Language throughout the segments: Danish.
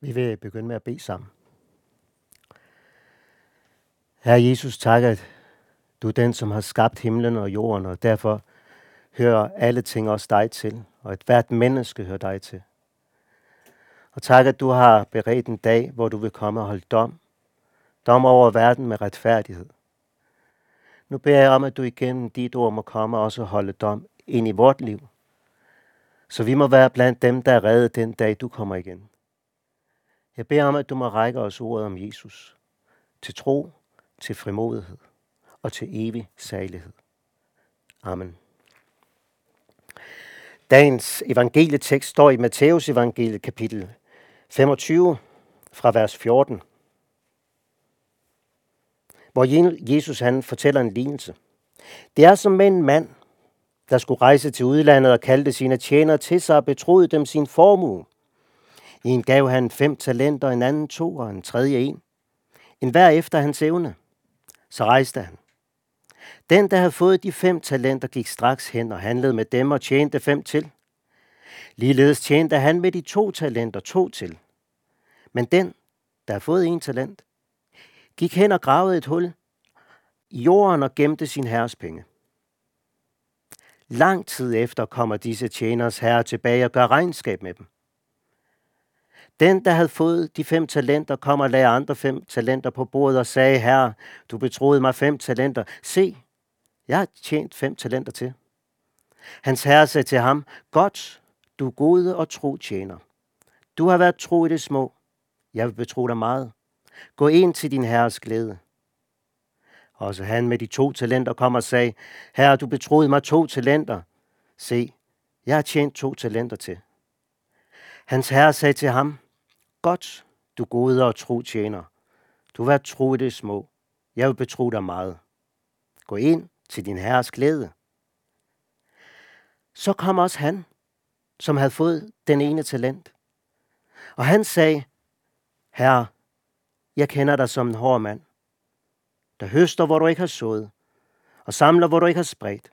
Vi vil begynde med at bede sammen. Herre Jesus, tak, at du er den, som har skabt himlen og jorden, og derfor hører alle ting også dig til, og et hvert menneske hører dig til. Og tak, at du har beredt en dag, hvor du vil komme og holde dom. Dom over verden med retfærdighed. Nu beder jeg om, at du igennem dit ord må komme og også holde dom ind i vort liv. Så vi må være blandt dem, der er reddet den dag, du kommer igen. Jeg beder om, at du må række os ordet om Jesus. Til tro, til frimodighed og til evig salighed. Amen. Dagens evangelietekst står i Matteus evangeliet kapitel 25 fra vers 14, hvor Jesus han fortæller en lignelse. Det er som med en mand, der skulle rejse til udlandet og kaldte sine tjenere til sig og betroede dem sin formue. En gav han fem talenter, en anden to og en tredje en. En hver efter hans evne. Så rejste han. Den, der havde fået de fem talenter, gik straks hen og handlede med dem og tjente fem til. Ligeledes tjente han med de to talenter to til. Men den, der havde fået en talent, gik hen og gravede et hul i jorden og gemte sin herres penge. Lang tid efter kommer disse tjeners herre tilbage og gør regnskab med dem. Den, der havde fået de fem talenter, kom og lagde andre fem talenter på bordet og sagde, Herre, du betroede mig fem talenter. Se, jeg har tjent fem talenter til. Hans herre sagde til ham, Godt, du gode og tro tjener. Du har været tro i det små. Jeg vil betro dig meget. Gå ind til din herres glæde. Også han med de to talenter kom og sagde, Herre, du betroede mig to talenter. Se, jeg har tjent to talenter til. Hans herre sagde til ham, Godt, du gode og tro tjener. Du har været tro i det små. Jeg vil betro dig meget. Gå ind til din herres glæde. Så kom også han, som havde fået den ene talent. Og han sagde, Herre, jeg kender dig som en hård mand, der høster, hvor du ikke har sået, og samler, hvor du ikke har spredt.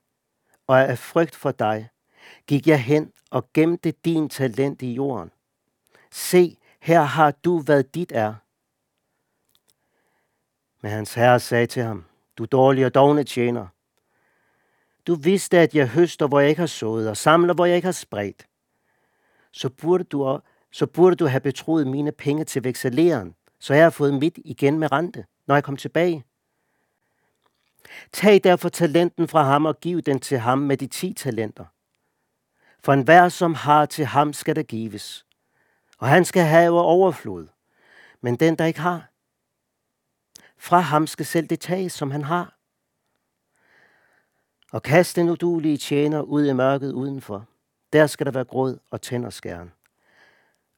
Og af frygt for dig gik jeg hen og gemte din talent i jorden. Se, her har du, hvad dit er. Men hans herre sagde til ham, du dårlige og dogne tjener. Du vidste, at jeg høster, hvor jeg ikke har sået, og samler, hvor jeg ikke har spredt. Så burde du, så burde du have betroet mine penge til vekseleren, så jeg har fået mit igen med rente, når jeg kom tilbage. Tag derfor talenten fra ham og giv den til ham med de ti talenter. For enhver, som har til ham, skal der gives, og han skal have overflod. Men den, der ikke har, fra ham skal selv det tages, som han har. Og kast den udulige tjener ud i mørket udenfor. Der skal der være gråd og tænderskæren.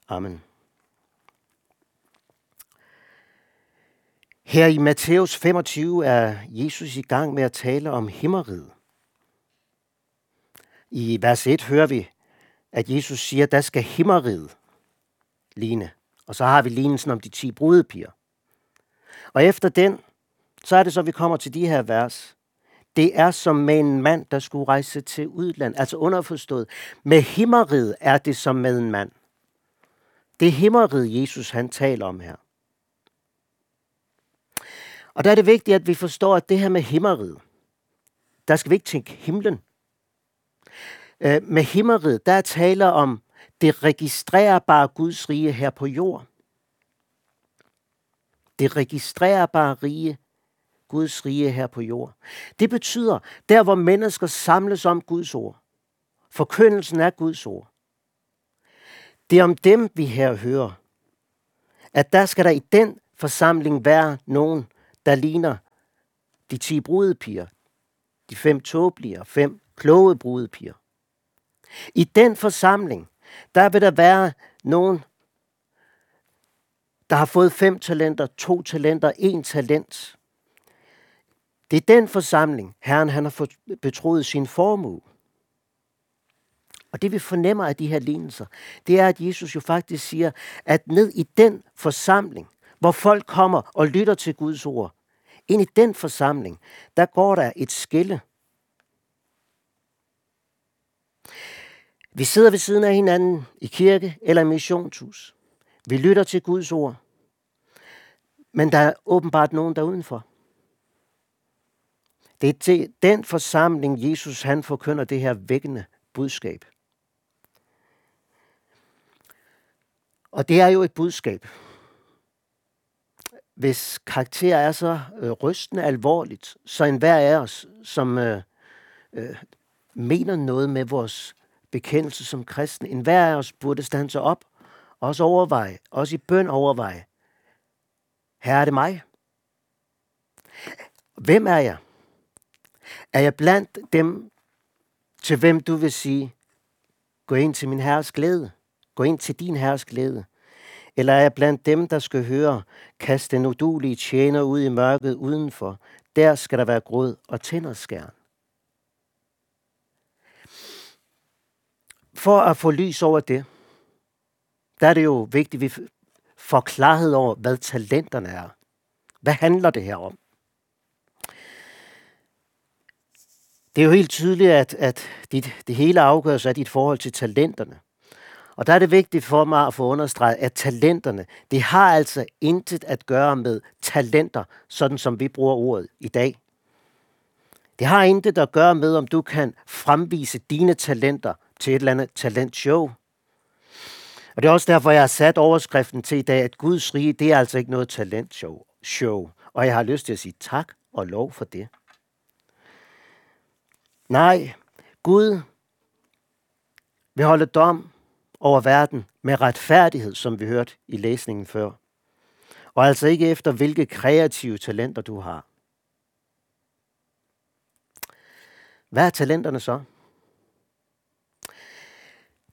Amen. Her i Matthæus 25 er Jesus i gang med at tale om himmeriget. I vers 1 hører vi, at Jesus siger, der skal himmeriget Line. Og så har vi lignelsen om de ti brudepiger. Og efter den, så er det så, vi kommer til de her vers. Det er som med en mand, der skulle rejse til udland. Altså underforstået. Med himmeriget er det som med en mand. Det er himmeriget, Jesus han taler om her. Og der er det vigtigt, at vi forstår, at det her med himmeriget, der skal vi ikke tænke himlen. Øh, med himmeriget, der er tale om det registrerbare Guds rige her på jord. Det registrerbare rige, Guds rige her på jord. Det betyder, der hvor mennesker samles om Guds ord. Forkyndelsen af Guds ord. Det er om dem, vi her hører. At der skal der i den forsamling være nogen, der ligner de ti brudepiger, de fem tåbelige og fem kloge brudepiger. I den forsamling, der vil der være nogen, der har fået fem talenter, to talenter, en talent. Det er den forsamling, Herren han har betroet sin formue. Og det vi fornemmer af de her lignelser, det er, at Jesus jo faktisk siger, at ned i den forsamling, hvor folk kommer og lytter til Guds ord, ind i den forsamling, der går der et skille. Vi sidder ved siden af hinanden i kirke eller i missionshus. Vi lytter til Guds ord. Men der er åbenbart nogen der udenfor. Det er til den forsamling, Jesus han forkynder det her vækkende budskab. Og det er jo et budskab. Hvis karakter er så øh, rystende alvorligt, så enhver af os, som øh, øh, mener noget med vores bekendelse som kristen, enhver af os burde stande sig op, også overveje, også i bøn overveje, her er det mig. Hvem er jeg? Er jeg blandt dem, til hvem du vil sige, gå ind til min herres glæde, gå ind til din herres glæde? Eller er jeg blandt dem, der skal høre, kast den udulige tjener ud i mørket udenfor, der skal der være gråd og tænderskærn. For at få lys over det, der er det jo vigtigt, at vi får klarhed over, hvad talenterne er. Hvad handler det her om? Det er jo helt tydeligt, at, at dit, det hele afgøres af dit forhold til talenterne. Og der er det vigtigt for mig at få understreget, at talenterne, det har altså intet at gøre med talenter, sådan som vi bruger ordet i dag. Det har intet at gøre med, om du kan fremvise dine talenter til et eller andet talentshow. Og det er også derfor, jeg har sat overskriften til i dag, at Guds rige, det er altså ikke noget talentshow. Show. Og jeg har lyst til at sige tak og lov for det. Nej, Gud vil holde dom over verden med retfærdighed, som vi hørte i læsningen før. Og altså ikke efter, hvilke kreative talenter du har. Hvad er talenterne så?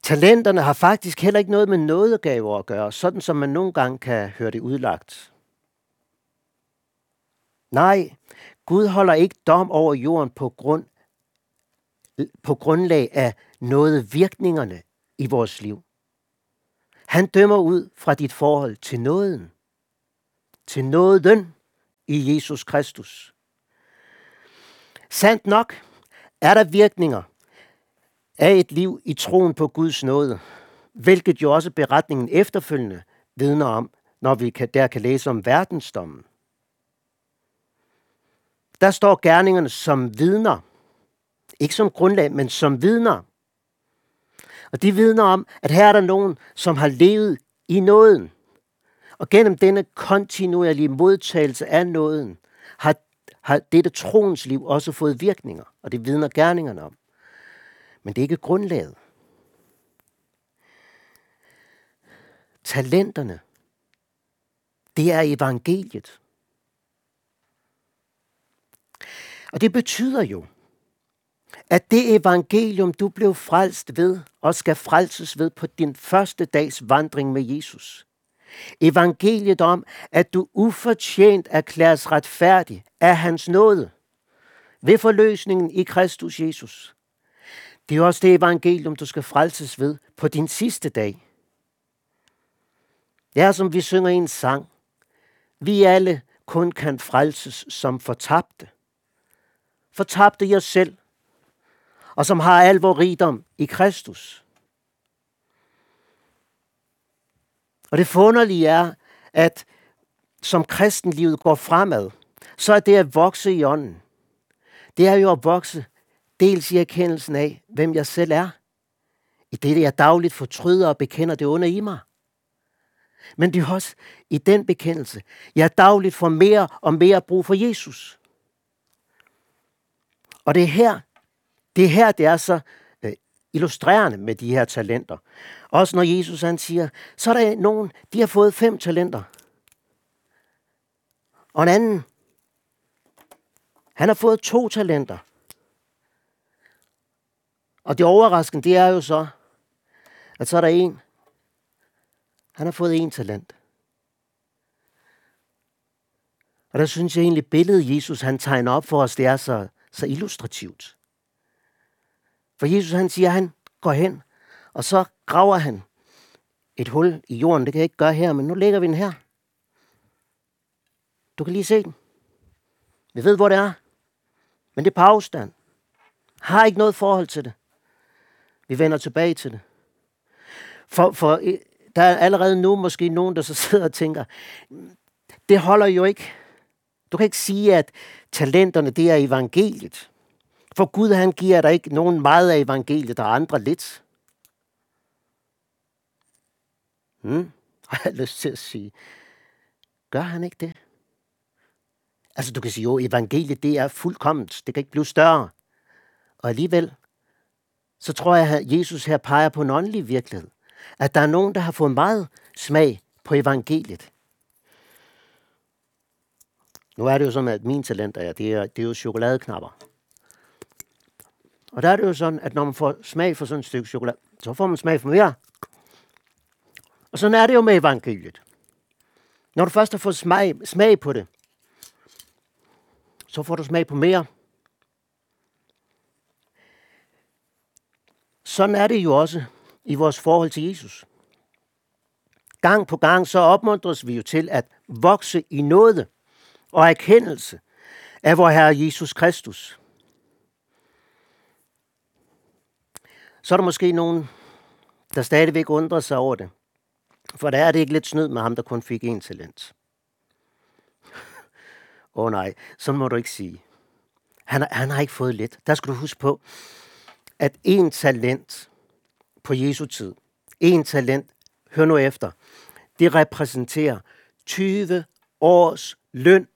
Talenterne har faktisk heller ikke noget med nådegaver at gøre, sådan som man nogle gange kan høre det udlagt. Nej, Gud holder ikke dom over jorden på, grund, på grundlag af noget virkningerne i vores liv. Han dømmer ud fra dit forhold til nåden. Til nåden i Jesus Kristus. Sandt nok er der virkninger af et liv i troen på Guds nåde, hvilket jo også beretningen efterfølgende vidner om, når vi kan, der kan læse om verdensdommen. Der står gerningerne som vidner. Ikke som grundlag, men som vidner. Og de vidner om, at her er der nogen, som har levet i nåden. Og gennem denne kontinuerlige modtagelse af nåden, har, har dette troens liv også fået virkninger. Og det vidner gerningerne om. Men det er ikke grundlaget. Talenterne, det er evangeliet. Og det betyder jo, at det evangelium, du blev frelst ved og skal frelses ved på din første dags vandring med Jesus. Evangeliet om, at du ufortjent erklæres retfærdig af hans nåde ved forløsningen i Kristus Jesus. Det er også det evangelium, du skal frelses ved på din sidste dag. Det er som vi synger i en sang. Vi alle kun kan frelses som fortabte. Fortabte jer selv, og som har al vor rigdom i Kristus. Og det forunderlige er, at som kristenlivet går fremad, så er det at vokse i ånden. Det er jo at vokse dels i erkendelsen af, hvem jeg selv er, i det, jeg dagligt fortryder og bekender det under i mig. Men det er også i den bekendelse, jeg dagligt får mere og mere brug for Jesus. Og det er her, det er her, det er så øh, illustrerende med de her talenter. Også når Jesus han siger, så er der nogen, de har fået fem talenter. Og en anden, han har fået to talenter. Og det overraskende, det er jo så, at så er der en, han har fået en talent. Og der synes jeg egentlig, billedet Jesus han tegner op for os, det er så, så illustrativt. For Jesus han siger, at han går hen, og så graver han et hul i jorden. Det kan jeg ikke gøre her, men nu lægger vi den her. Du kan lige se den. Vi ved, hvor det er. Men det er på afstand. Har ikke noget forhold til det. Vi vender tilbage til det. For, for øh, der er allerede nu måske nogen, der så sidder og tænker, det holder jo ikke. Du kan ikke sige, at talenterne, det er evangeliet. For Gud, han giver dig ikke nogen meget af evangeliet, og andre lidt. Hmm? Har jeg lyst til at sige. Gør han ikke det? Altså, du kan sige, jo, evangeliet, det er fuldkomment. Det kan ikke blive større. Og alligevel, så tror jeg, at Jesus her peger på en åndelig virkelighed. At der er nogen, der har fået meget smag på evangeliet. Nu er det jo sådan, at mine talenter er, det er, det er jo chokoladeknapper. Og der er det jo sådan, at når man får smag for sådan et stykke chokolade, så får man smag for mere. Og sådan er det jo med evangeliet. Når du først har fået smag, smag på det, så får du smag på mere. Sådan er det jo også i vores forhold til Jesus. Gang på gang så opmuntres vi jo til at vokse i noget og erkendelse af vor Herre Jesus Kristus. Så er der måske nogen, der stadigvæk undrer sig over det. For der er det ikke lidt snyd med ham, der kun fik én talent. Åh oh, nej, så må du ikke sige. Han, han har ikke fået lidt. Der skal du huske på, at en talent på Jesu tid, én talent, hør nu efter, det repræsenterer 20 års løn.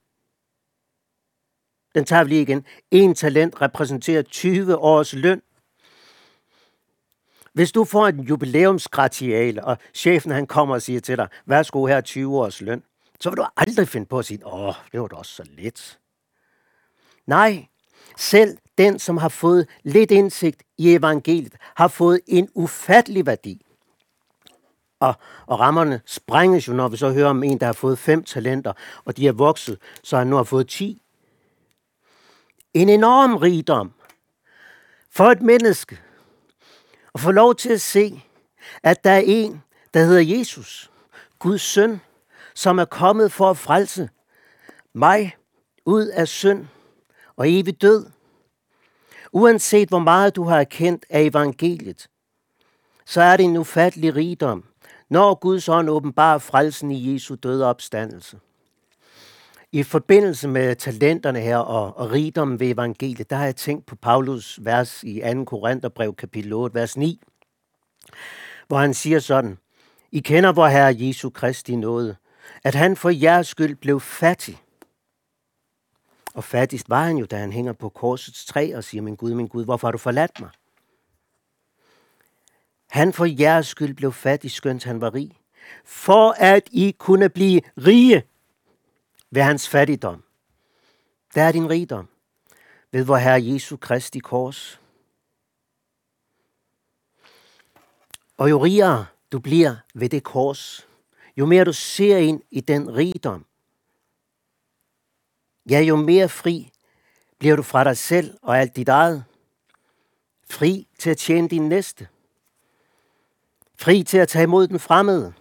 Den tager vi lige igen. En talent repræsenterer 20 års løn. Hvis du får en jubilæumsgratiale, og chefen han kommer og siger til dig, værsgo her 20 års løn, så vil du aldrig finde på at sige, åh, det var da også så lidt. Nej, selv den, som har fået lidt indsigt i evangeliet, har fået en ufattelig værdi. Og, og rammerne sprænges jo, når vi så hører om en, der har fået fem talenter, og de er vokset, så han nu har fået ti. En enorm rigdom for et menneske at få lov til at se, at der er en, der hedder Jesus, Guds søn, som er kommet for at frelse mig ud af synd og evig død. Uanset hvor meget du har erkendt af evangeliet, så er det en ufattelig rigdom, når Guds ånd åbenbarer frelsen i Jesu døde opstandelse. I forbindelse med talenterne her og, og rigdommen ved evangeliet, der har jeg tænkt på Paulus vers i 2. Korintherbrev kapitel 8, vers 9, hvor han siger sådan, I kender vor Herre Jesu Kristi nåde, at han for jeres skyld blev fattig. Og fattigst var han jo, da han hænger på korsets træ og siger, min Gud, min Gud, hvorfor har du forladt mig? Han for jeres skyld blev fattig, skønt han var rig, for at I kunne blive rige ved hans fattigdom. Der er din rigdom ved vor Herre Jesu Kristi kors. Og jo rigere du bliver ved det kors, jo mere du ser ind i den rigdom, ja, jo mere fri bliver du fra dig selv og alt dit eget. Fri til at tjene din næste. Fri til at tage imod den fremmede.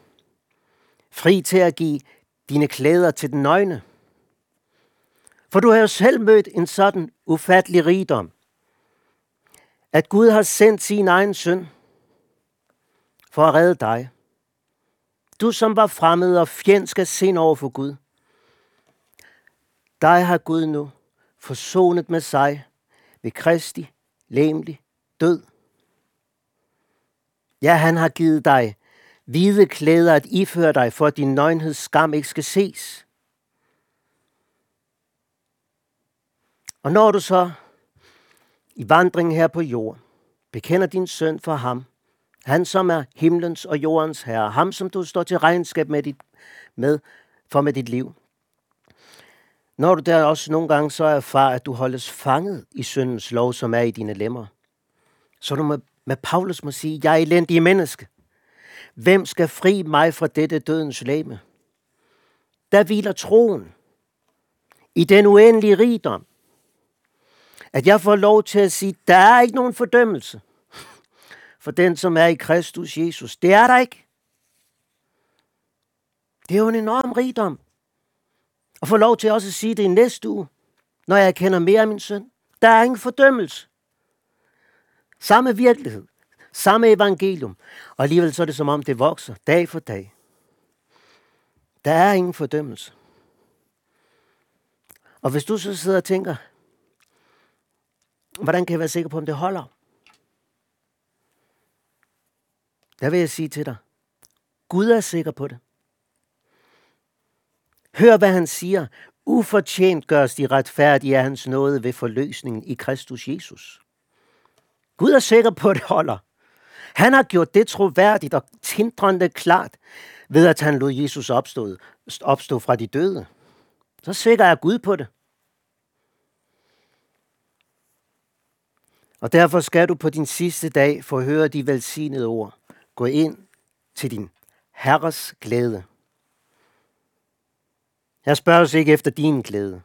Fri til at give dine klæder til den nøgne. For du har jo selv mødt en sådan ufattelig rigdom, at Gud har sendt sin egen søn for at redde dig. Du som var fremmed og fjendsk af sind over for Gud. Dig har Gud nu forsonet med sig ved Kristi læmlig død. Ja, han har givet dig hvide klæder at iføre dig, for at din nøgenheds skam ikke skal ses. Og når du så i vandringen her på jord bekender din søn for ham, han som er himlens og jordens herre, ham som du står til regnskab med, dit, med for med dit liv. Når du der også nogle gange så erfarer, at du holdes fanget i syndens lov, som er i dine lemmer, så du med, med Paulus må sige, jeg er elendig menneske. Hvem skal fri mig fra dette dødens læme? Der hviler troen i den uendelige rigdom. At jeg får lov til at sige, der er ikke nogen fordømmelse for den, som er i Kristus Jesus. Det er der ikke. Det er jo en enorm rigdom. Og få lov til også at sige det i næste uge, når jeg kender mere af min søn. Der er ingen fordømmelse. Samme virkelighed. Samme evangelium. Og alligevel så er det som om, det vokser dag for dag. Der er ingen fordømmelse. Og hvis du så sidder og tænker, hvordan kan jeg være sikker på, om det holder? Der vil jeg sige til dig, Gud er sikker på det. Hør, hvad han siger. Ufortjent gørs de retfærdige af hans nåde ved forløsningen i Kristus Jesus. Gud er sikker på, at det holder. Han har gjort det troværdigt og tindrende klart, ved at han lod Jesus opstå, opstå fra de døde. Så sikker er Gud på det. Og derfor skal du på din sidste dag få høre de velsignede ord. Gå ind til din Herres glæde. Jeg spørges ikke efter din glæde.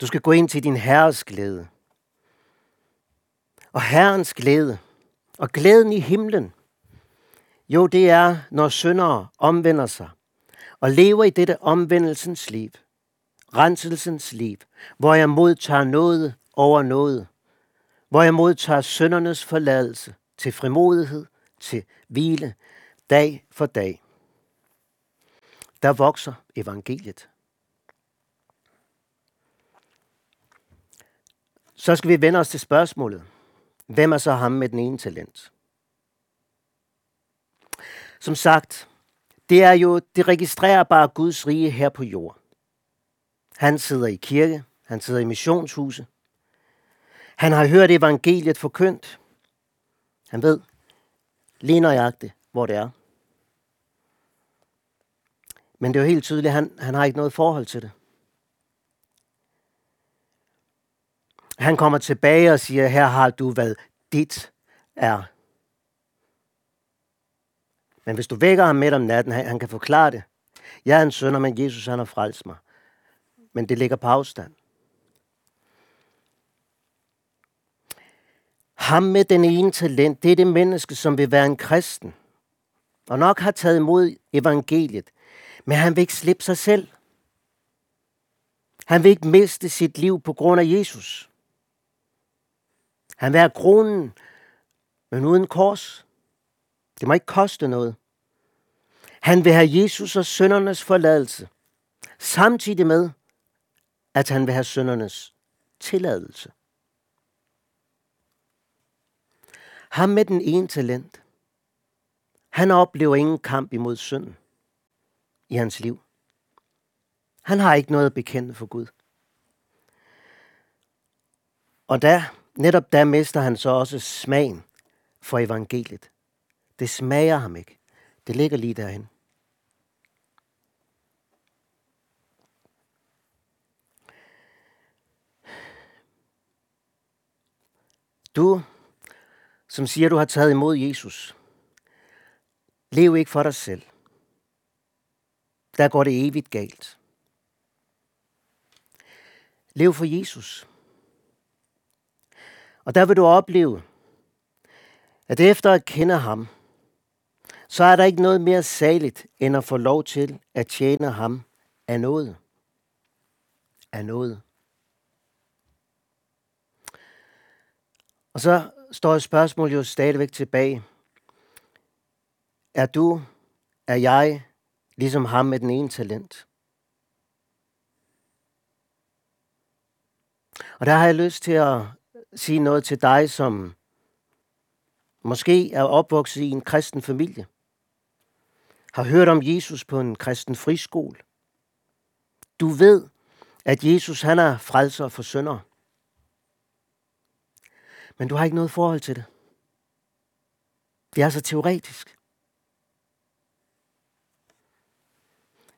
Du skal gå ind til din Herres glæde. Og Herrens glæde, og glæden i himlen, jo, det er, når syndere omvender sig og lever i dette omvendelsens liv, renselsens liv, hvor jeg modtager noget over noget, hvor jeg modtager syndernes forladelse til frimodighed, til hvile, dag for dag. Der vokser evangeliet. Så skal vi vende os til spørgsmålet. Hvem er så ham med den ene talent? Som sagt, det er jo det registrerbare Guds rige her på jord. Han sidder i kirke, han sidder i missionshuse. Han har hørt evangeliet forkyndt. Han ved lige nøjagtigt, hvor det er. Men det er jo helt tydeligt, at han, han har ikke noget forhold til det. Han kommer tilbage og siger, her har du, hvad dit er. Men hvis du vækker ham midt om natten, han, han kan forklare det. Jeg er en sønder, men Jesus han har frelst mig. Men det ligger på afstand. Ham med den ene talent, det er det menneske, som vil være en kristen. Og nok har taget imod evangeliet. Men han vil ikke slippe sig selv. Han vil ikke miste sit liv på grund af Jesus. Han vil have kronen, men uden kors. Det må ikke koste noget. Han vil have Jesus og søndernes forladelse, samtidig med, at han vil have søndernes tilladelse. Ham med den ene talent, han oplever ingen kamp imod synden i hans liv. Han har ikke noget at bekende for Gud. Og der, netop der mister han så også smagen for evangeliet. Det smager ham ikke. Det ligger lige derhen. Du, som siger, du har taget imod Jesus, lev ikke for dig selv der går det evigt galt. Lev for Jesus. Og der vil du opleve, at efter at kende ham, så er der ikke noget mere saligt, end at få lov til at tjene ham af noget. Af noget. Og så står spørgsmålet jo stadigvæk tilbage. Er du, er jeg Ligesom ham med den ene talent. Og der har jeg lyst til at sige noget til dig, som måske er opvokset i en kristen familie. Har hørt om Jesus på en kristen friskole. Du ved, at Jesus han er frelser for sønder. Men du har ikke noget forhold til det. Det er så teoretisk.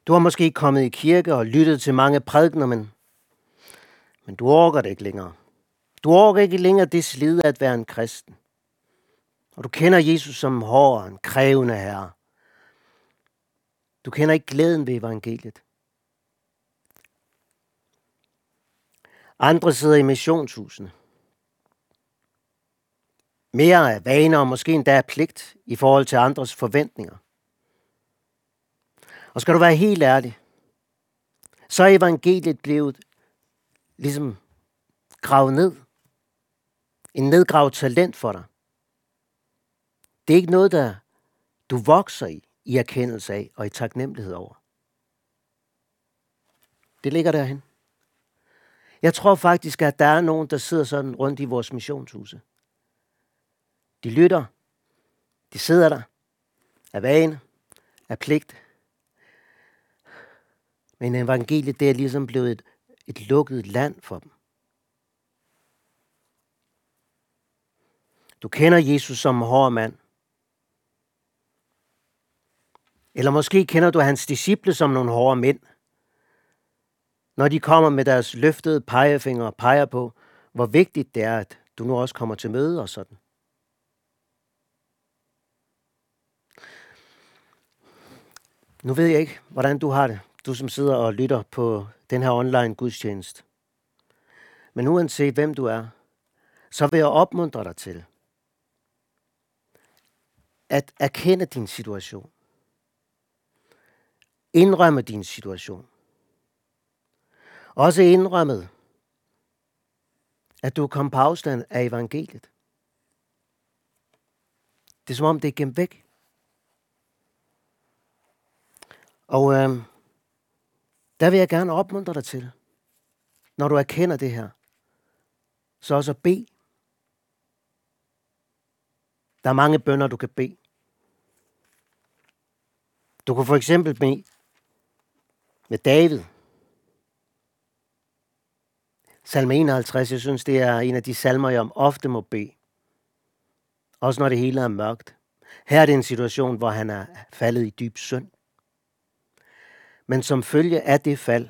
Du har måske kommet i kirke og lyttet til mange prædikner, men, men du orker det ikke længere. Du orker ikke længere det slid at være en kristen. Og du kender Jesus som hård og en krævende herre. Du kender ikke glæden ved evangeliet. Andre sidder i missionshusene. Mere af vaner og måske endda af pligt i forhold til andres forventninger. Og skal du være helt ærlig, så er evangeliet blevet ligesom gravet ned. En nedgravet talent for dig. Det er ikke noget, der du vokser i, i erkendelse af og i taknemmelighed over. Det ligger derhen. Jeg tror faktisk, at der er nogen, der sidder sådan rundt i vores missionshuse. De lytter. De sidder der. Af vane. Af pligt. Men evangeliet, det er ligesom blevet et, et lukket land for dem. Du kender Jesus som en hård mand. Eller måske kender du hans disciple som nogle hårde mænd. Når de kommer med deres løftede pegefinger og peger på, hvor vigtigt det er, at du nu også kommer til møde og sådan. Nu ved jeg ikke, hvordan du har det, du som sidder og lytter på den her online gudstjeneste. Men uanset hvem du er, så vil jeg opmuntre dig til at erkende din situation. Indrømme din situation. Også indrømmet, at du kom på afstand af evangeliet. Det er som om, det er gemt væk. Og øh, der vil jeg gerne opmuntre dig til, når du erkender det her, så også at bede. Der er mange bønder, du kan bede. Du kan for eksempel bede med David. Salme 51, jeg synes, det er en af de salmer, jeg ofte må bede. Også når det hele er mørkt. Her er det en situation, hvor han er faldet i dyb synd. Men som følge af det fald,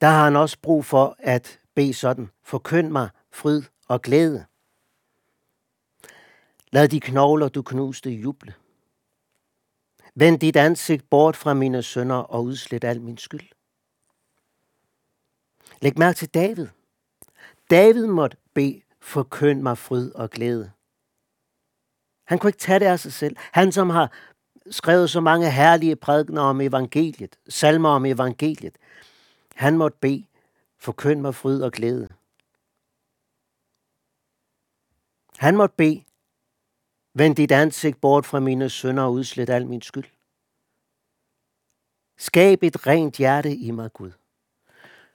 der har han også brug for at bede sådan, forkynd mig fryd og glæde. Lad de knogler, du knuste, juble. Vend dit ansigt bort fra mine sønder og udslet al min skyld. Læg mærke til David. David måtte bede, forkynd mig fryd og glæde. Han kunne ikke tage det af sig selv. Han, som har skrevet så mange herlige prædikner om evangeliet, salmer om evangeliet, han måtte bede, forkynd mig fryd og glæde. Han måtte bede, Vend dit ansigt bort fra mine sønder og udslet al min skyld. Skab et rent hjerte i mig, Gud.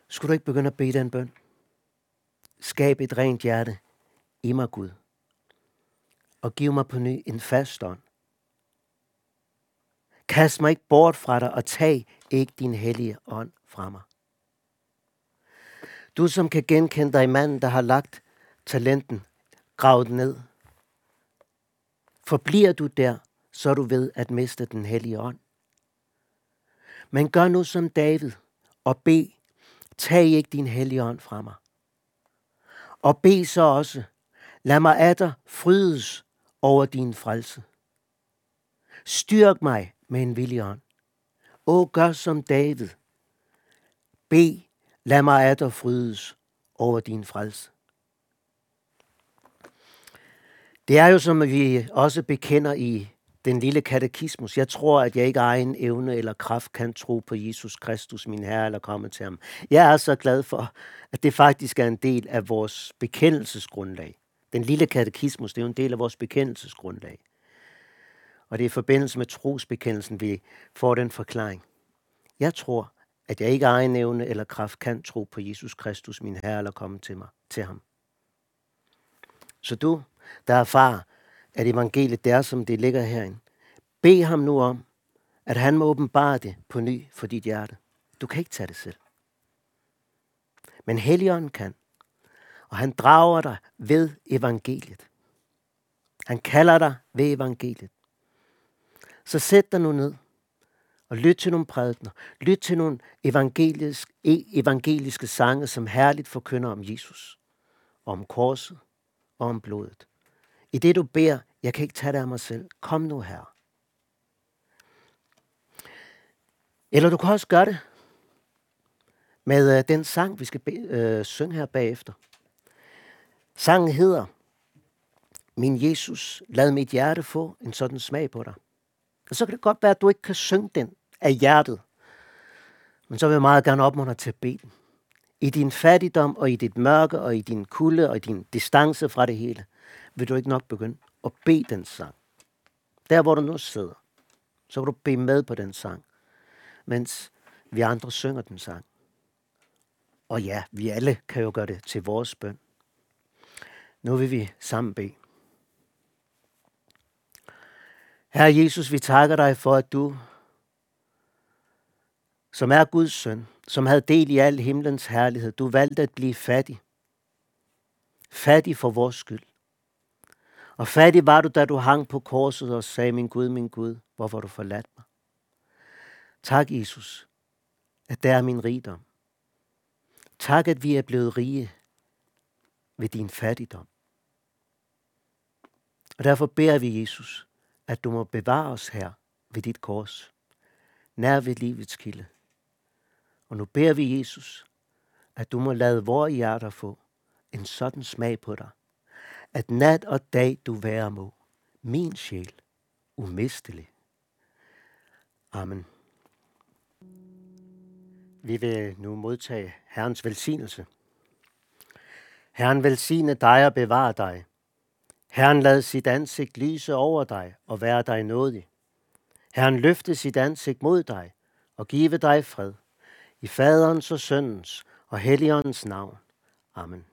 Skulle du ikke begynde at bede den bøn? Skab et rent hjerte i mig, Gud. Og giv mig på ny en fast ånd. Kast mig ikke bort fra dig, og tag ikke din hellige ånd fra mig. Du, som kan genkende dig i manden, der har lagt talenten, gravet ned, Forbliver du der, så er du ved at miste den hellige ånd. Men gør nu som David og bed, tag ikke din hellige ånd fra mig. Og bed så også, lad mig af dig frydes over din frelse. Styrk mig med en villig ånd. Åh, gør som David. Bed, lad mig af dig frydes over din frelse. Det er jo, som vi også bekender i den lille katekismus. Jeg tror, at jeg ikke egen evne eller kraft kan tro på Jesus Kristus, min Herre, eller komme til ham. Jeg er så glad for, at det faktisk er en del af vores bekendelsesgrundlag. Den lille katekismus, det er jo en del af vores bekendelsesgrundlag. Og det er i forbindelse med trosbekendelsen, vi får den forklaring. Jeg tror, at jeg ikke har egen evne eller kraft kan tro på Jesus Kristus, min Herre, eller komme til mig, til ham. Så du, der erfarer, at evangeliet der, som det ligger herinde. Bed ham nu om, at han må åbenbare det på ny for dit hjerte. Du kan ikke tage det selv. Men Helligånden kan. Og han drager dig ved evangeliet. Han kalder dig ved evangeliet. Så sæt dig nu ned og lyt til nogle prædikner. Lyt til nogle evangeliske, evangeliske sange, som herligt forkynder om Jesus, om korset og om blodet. I det du beder, jeg kan ikke tage det af mig selv. Kom nu her. Eller du kan også gøre det med øh, den sang, vi skal be, øh, synge her bagefter. Sangen hedder, Min Jesus, lad mit hjerte få en sådan smag på dig. Og så kan det godt være, at du ikke kan synge den af hjertet. Men så vil jeg meget gerne opmuntre til at bede den. I din fattigdom og i dit mørke og i din kulde og i din distance fra det hele vil du ikke nok begynde at bede den sang. Der, hvor du nu sidder, så vil du bede med på den sang, mens vi andre synger den sang. Og ja, vi alle kan jo gøre det til vores bøn. Nu vil vi sammen bede. Herre Jesus, vi takker dig for, at du, som er Guds søn, som havde del i al himlens herlighed, du valgte at blive fattig. Fattig for vores skyld. Og fattig var du, da du hang på korset og sagde, min Gud, min Gud, hvorfor du forladt mig? Tak, Jesus, at der er min rigdom. Tak, at vi er blevet rige ved din fattigdom. Og derfor beder vi, Jesus, at du må bevare os her ved dit kors, nær ved livets kilde. Og nu beder vi, Jesus, at du må lade vores hjerter få en sådan smag på dig, at nat og dag du være må, min sjæl, umistelig. Amen. Vi vil nu modtage Herrens velsignelse. Herren velsigne dig og bevare dig. Herren lad sit ansigt lyse over dig og være dig nådig. Herren løfte sit ansigt mod dig og give dig fred. I faderens og søndens og helligåndens navn. Amen.